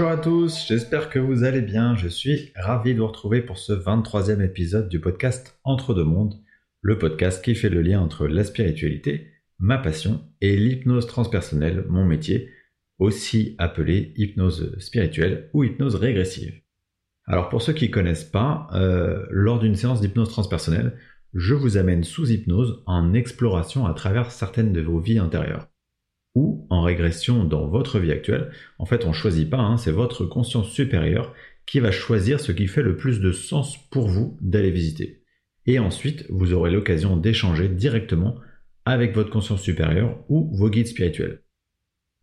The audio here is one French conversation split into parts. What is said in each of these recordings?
Bonjour à tous, j'espère que vous allez bien. Je suis ravi de vous retrouver pour ce 23e épisode du podcast Entre deux mondes, le podcast qui fait le lien entre la spiritualité, ma passion, et l'hypnose transpersonnelle, mon métier, aussi appelé hypnose spirituelle ou hypnose régressive. Alors pour ceux qui ne connaissent pas, euh, lors d'une séance d'hypnose transpersonnelle, je vous amène sous hypnose en exploration à travers certaines de vos vies intérieures ou en régression dans votre vie actuelle. En fait, on ne choisit pas, hein, c'est votre conscience supérieure qui va choisir ce qui fait le plus de sens pour vous d'aller visiter. Et ensuite, vous aurez l'occasion d'échanger directement avec votre conscience supérieure ou vos guides spirituels.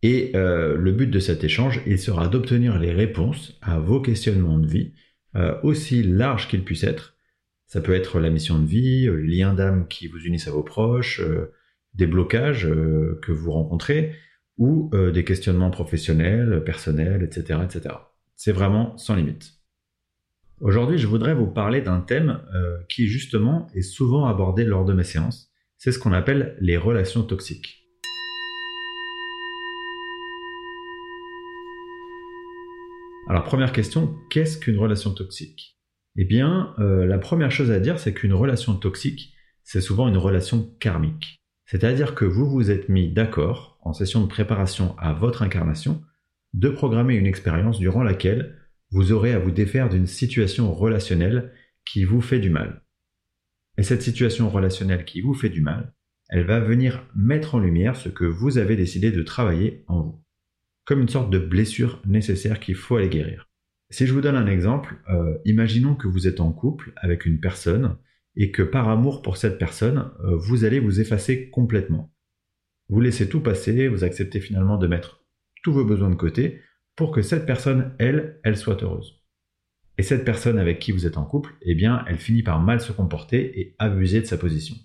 Et euh, le but de cet échange, il sera d'obtenir les réponses à vos questionnements de vie, euh, aussi larges qu'ils puissent être. Ça peut être la mission de vie, le lien d'âme qui vous unissent à vos proches, euh, des blocages euh, que vous rencontrez ou euh, des questionnements professionnels, personnels, etc. etc. C'est vraiment sans limite. Aujourd'hui, je voudrais vous parler d'un thème euh, qui justement est souvent abordé lors de mes séances. C'est ce qu'on appelle les relations toxiques. Alors première question, qu'est-ce qu'une relation toxique? Eh bien, la première chose à dire, c'est qu'une relation toxique, c'est souvent une relation karmique. C'est-à-dire que vous vous êtes mis d'accord, en session de préparation à votre incarnation, de programmer une expérience durant laquelle vous aurez à vous défaire d'une situation relationnelle qui vous fait du mal. Et cette situation relationnelle qui vous fait du mal, elle va venir mettre en lumière ce que vous avez décidé de travailler en vous, comme une sorte de blessure nécessaire qu'il faut aller guérir. Si je vous donne un exemple, euh, imaginons que vous êtes en couple avec une personne et que par amour pour cette personne, euh, vous allez vous effacer complètement. Vous laissez tout passer, vous acceptez finalement de mettre tous vos besoins de côté pour que cette personne, elle, elle soit heureuse. Et cette personne avec qui vous êtes en couple, eh bien, elle finit par mal se comporter et abuser de sa position.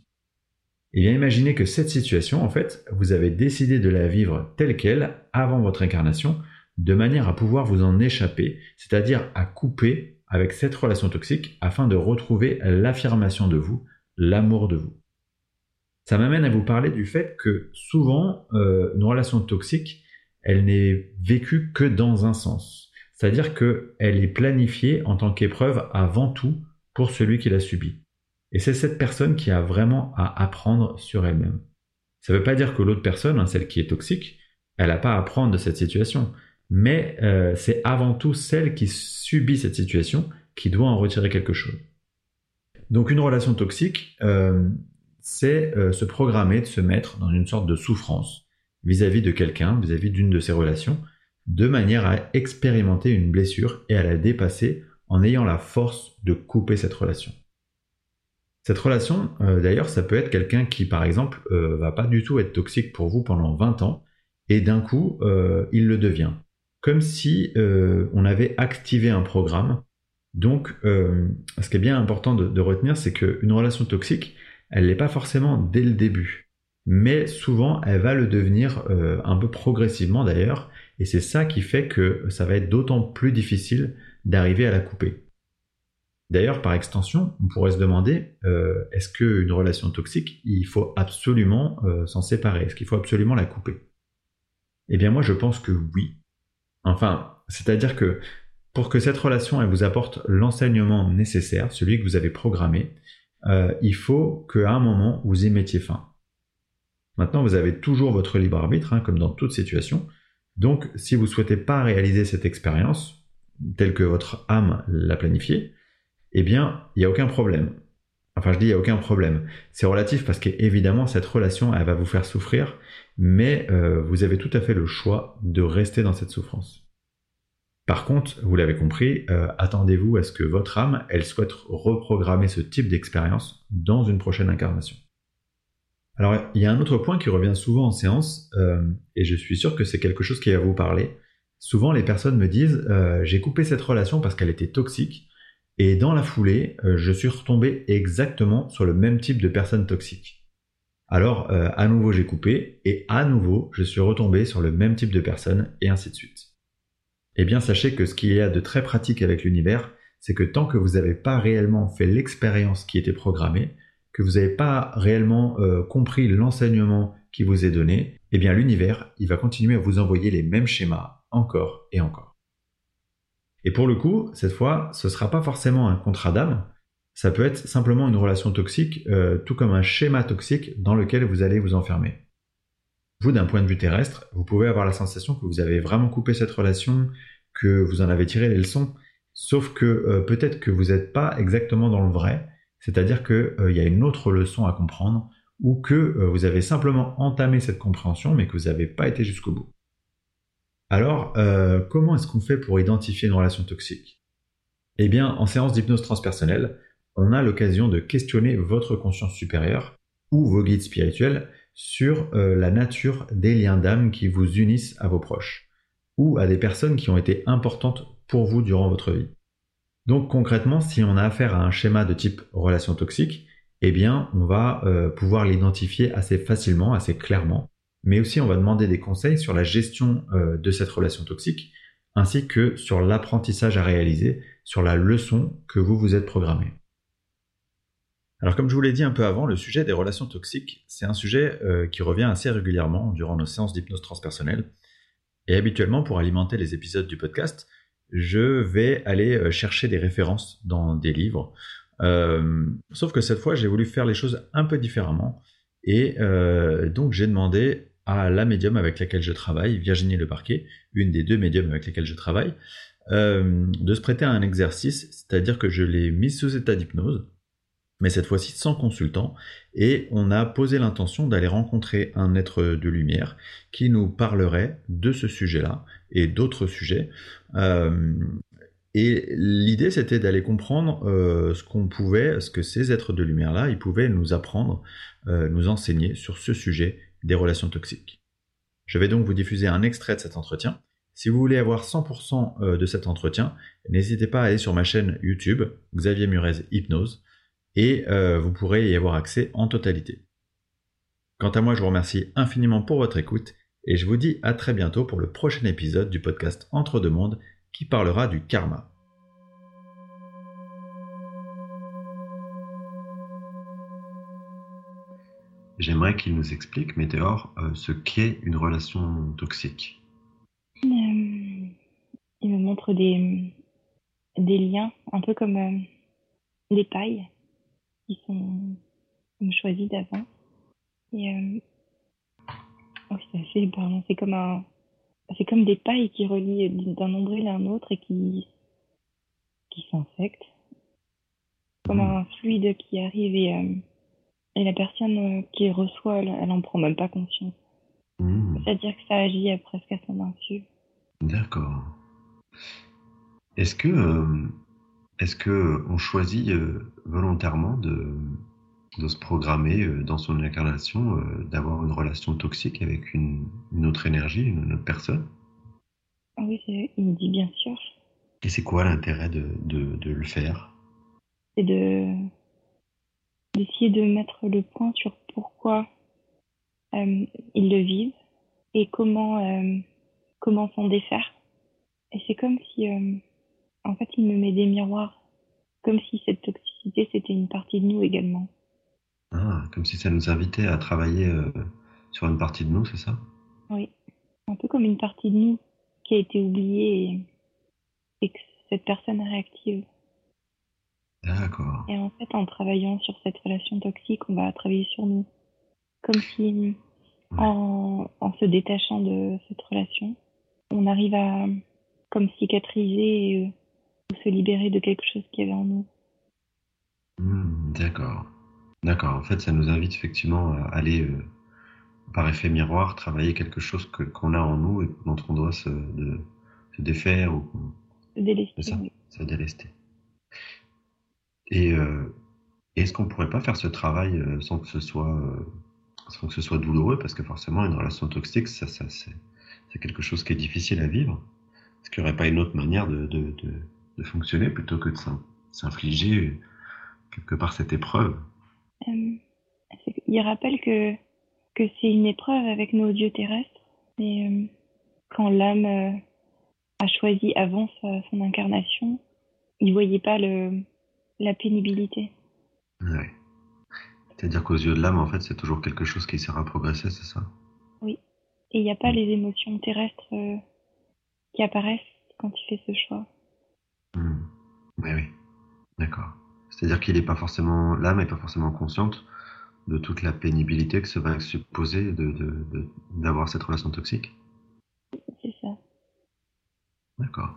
Eh bien, imaginez que cette situation, en fait, vous avez décidé de la vivre telle qu'elle avant votre incarnation, de manière à pouvoir vous en échapper, c'est-à-dire à couper avec cette relation toxique afin de retrouver l'affirmation de vous, l'amour de vous. Ça m'amène à vous parler du fait que souvent, euh, une relation toxique, elle n'est vécue que dans un sens. C'est-à-dire qu'elle est planifiée en tant qu'épreuve avant tout pour celui qui l'a subie. Et c'est cette personne qui a vraiment à apprendre sur elle-même. Ça ne veut pas dire que l'autre personne, hein, celle qui est toxique, elle n'a pas à apprendre de cette situation mais euh, c'est avant tout celle qui subit cette situation qui doit en retirer quelque chose. Donc une relation toxique, euh, c'est euh, se programmer de se mettre dans une sorte de souffrance vis-à-vis de quelqu'un, vis-à-vis d'une de ses relations, de manière à expérimenter une blessure et à la dépasser en ayant la force de couper cette relation. Cette relation, d'ailleurs, ça peut être quelqu'un qui, par exemple, va pas du tout être toxique pour vous pendant 20 ans, et d'un coup, il le devient comme si euh, on avait activé un programme. Donc, euh, ce qui est bien important de, retenir, c'est qu'une relation toxique, elle n'est pas forcément dès le début, mais souvent, elle va le devenir euh, un peu progressivement d'ailleurs, et c'est ça qui fait que ça va être d'autant plus difficile d'arriver à la couper. D'ailleurs, par extension, on pourrait se demander, est-ce qu'une relation toxique, il faut absolument s'en séparer? Est-ce qu'il faut absolument la couper? Eh bien moi, je pense que oui, Enfin, c'est-à-dire que pour que cette relation elle vous apporte l'enseignement nécessaire, celui que vous avez programmé, euh, il faut qu'à un moment vous y mettiez fin. Maintenant, vous avez toujours votre libre arbitre, hein, comme dans toute situation. Donc, si vous ne souhaitez pas réaliser cette expérience, telle que votre âme l'a planifiée, eh bien, il n'y a aucun problème. Enfin, je dis il n'y a aucun problème. C'est relatif parce qu'évidemment, cette relation, elle va vous faire souffrir, mais euh, vous avez tout à fait le choix de rester dans cette souffrance. Par contre, vous l'avez compris, euh, attendez-vous à ce que votre âme, elle souhaite reprogrammer ce type d'expérience dans une prochaine incarnation. Alors, il y a un autre point qui revient souvent en séance, euh, et je suis sûr que c'est quelque chose qui va vous parler. Souvent, les personnes me disent, j'ai coupé cette relation parce qu'elle était toxique, et dans la foulée, euh, je suis retombé exactement sur le même type de personne toxique. Alors, euh, à nouveau, j'ai coupé, et à nouveau, je suis retombé sur le même type de personne, et ainsi de suite. Eh bien, sachez que ce qu'il y a de très pratique avec l'univers, c'est que tant que vous n'avez pas réellement fait l'expérience qui était programmée, que vous n'avez pas réellement euh, compris l'enseignement qui vous est donné, eh bien l'univers, il va continuer à vous envoyer les mêmes schémas encore et encore. Et pour le coup, cette fois, ce ne sera pas forcément un contrat d'âme, ça peut être simplement une relation toxique, euh, tout comme un schéma toxique dans lequel vous allez vous enfermer. Vous, d'un point de vue terrestre, vous pouvez avoir la sensation que vous avez vraiment coupé cette relation, que vous en avez tiré les leçons, sauf que euh, peut-être que vous n'êtes pas exactement dans le vrai, c'est-à-dire qu'il euh, y a une autre leçon à comprendre, ou que vous avez simplement entamé cette compréhension, mais que vous n'avez pas été jusqu'au bout. Alors, comment est-ce qu'on fait pour identifier une relation toxique? Eh bien, en séance d'hypnose transpersonnelle, on a l'occasion de questionner votre conscience supérieure ou vos guides spirituels sur euh, la nature des liens d'âme qui vous unissent à vos proches ou à des personnes qui ont été importantes pour vous durant votre vie. Donc concrètement, si on a affaire à un schéma de type relation toxique, eh bien on va euh, pouvoir l'identifier assez facilement, assez clairement, mais aussi on va demander des conseils sur la gestion euh, de cette relation toxique, ainsi que sur l'apprentissage à réaliser, sur la leçon que vous vous êtes programmé. Alors comme je vous l'ai dit un peu avant, le sujet des relations toxiques, c'est un sujet euh, qui revient assez régulièrement durant nos séances d'hypnose transpersonnelle. Et habituellement, pour alimenter les épisodes du podcast, je vais aller euh, chercher des références dans des livres. Sauf que cette fois, j'ai voulu faire les choses un peu différemment. Et donc j'ai demandé à la médium avec laquelle je travaille, Virginie Le Parquet, une des deux médiums avec lesquelles je travaille, de se prêter à un exercice, c'est-à-dire que je l'ai mis sous état d'hypnose mais cette fois-ci sans consultant, et on a posé l'intention d'aller rencontrer un être de lumière qui nous parlerait de ce sujet-là et d'autres sujets. Euh, et l'idée, c'était d'aller comprendre euh, ce qu'on pouvait, ce que ces êtres de lumière-là, ils pouvaient nous apprendre, euh, nous enseigner sur ce sujet des relations toxiques. Je vais donc vous diffuser un extrait de cet entretien. Si vous voulez avoir 100% de cet entretien, n'hésitez pas à aller sur ma chaîne YouTube, Xavier Murez Hypnose et euh, vous pourrez y avoir accès en totalité. Quant à moi, je vous remercie infiniment pour votre écoute et je vous dis à très bientôt pour le prochain épisode du podcast Entre deux mondes qui parlera du karma. J'aimerais qu'il nous explique, Météor, euh, ce qu'est une relation toxique. Euh, il me montre des, des liens, un peu comme des pailles qui sont, choisis d'avant. Et euh, oh, c'est assez. C'est comme un, c'est comme des pailles qui relient d'un nombril à un autre et qui, qui s'infectent. Comme hmm. un fluide qui arrive et, euh, et la personne euh, qui reçoit, elle, elle en prend même pas conscience. Hmm. C'est-à-dire que ça agit presque à son insu. D'accord. Est-ce que est-ce qu'on choisit euh, volontairement de, se programmer euh, dans son incarnation, euh, d'avoir une relation toxique avec une, autre énergie, une, autre personne? Ah Oui, il me dit bien sûr. Et c'est quoi l'intérêt de, le faire? C'est de d'essayer de mettre le point sur pourquoi ils le vivent et comment comment s'en défaire. Et c'est comme si en fait, il me met des miroirs, comme si cette toxicité, c'était une partie de nous également. Ah, comme si ça nous invitait à travailler euh, sur une partie de nous, c'est ça? Oui, un peu comme une partie de nous qui a été oubliée et, que cette personne réactive. D'accord. Et en fait, en travaillant sur cette relation toxique, on va travailler sur nous. Comme si, en, en se détachant de cette relation, on arrive à comme cicatriser et, euh, se libérer de quelque chose qui y avait en nous. Hmm, d'accord. D'accord. En fait, ça nous invite effectivement à aller, euh, par effet miroir, travailler quelque chose que, qu'on a en nous et dont on doit se, se défaire ou se délester. Ça, se délester. Et euh, est-ce qu'on pourrait pas faire ce travail euh, sans que ce soit sans que ce soit douloureux? Parce que forcément une relation toxique ça, c'est, quelque chose qui est difficile à vivre. Est-ce qu'il n'y aurait pas une autre manière de, de, de fonctionner plutôt que de s'infliger quelque part cette épreuve? Euh, il rappelle que, que c'est une épreuve avec nos dieux terrestres. Et euh, quand l'âme euh, a choisi avant son incarnation, il ne voyait pas le, la pénibilité. Ouais. C'est-à-dire qu'aux yeux de l'âme, en fait, c'est toujours quelque chose qui sert à progresser, c'est ça? Oui. Et il n'y a pas les émotions terrestres qui apparaissent quand il fait ce choix. Oui, oui. D'accord. C'est-à-dire qu'il n'est pas forcément, l'âme n'est pas forcément consciente de toute la pénibilité que ça va supposer de, de, d'avoir cette relation toxique? C'est ça. D'accord.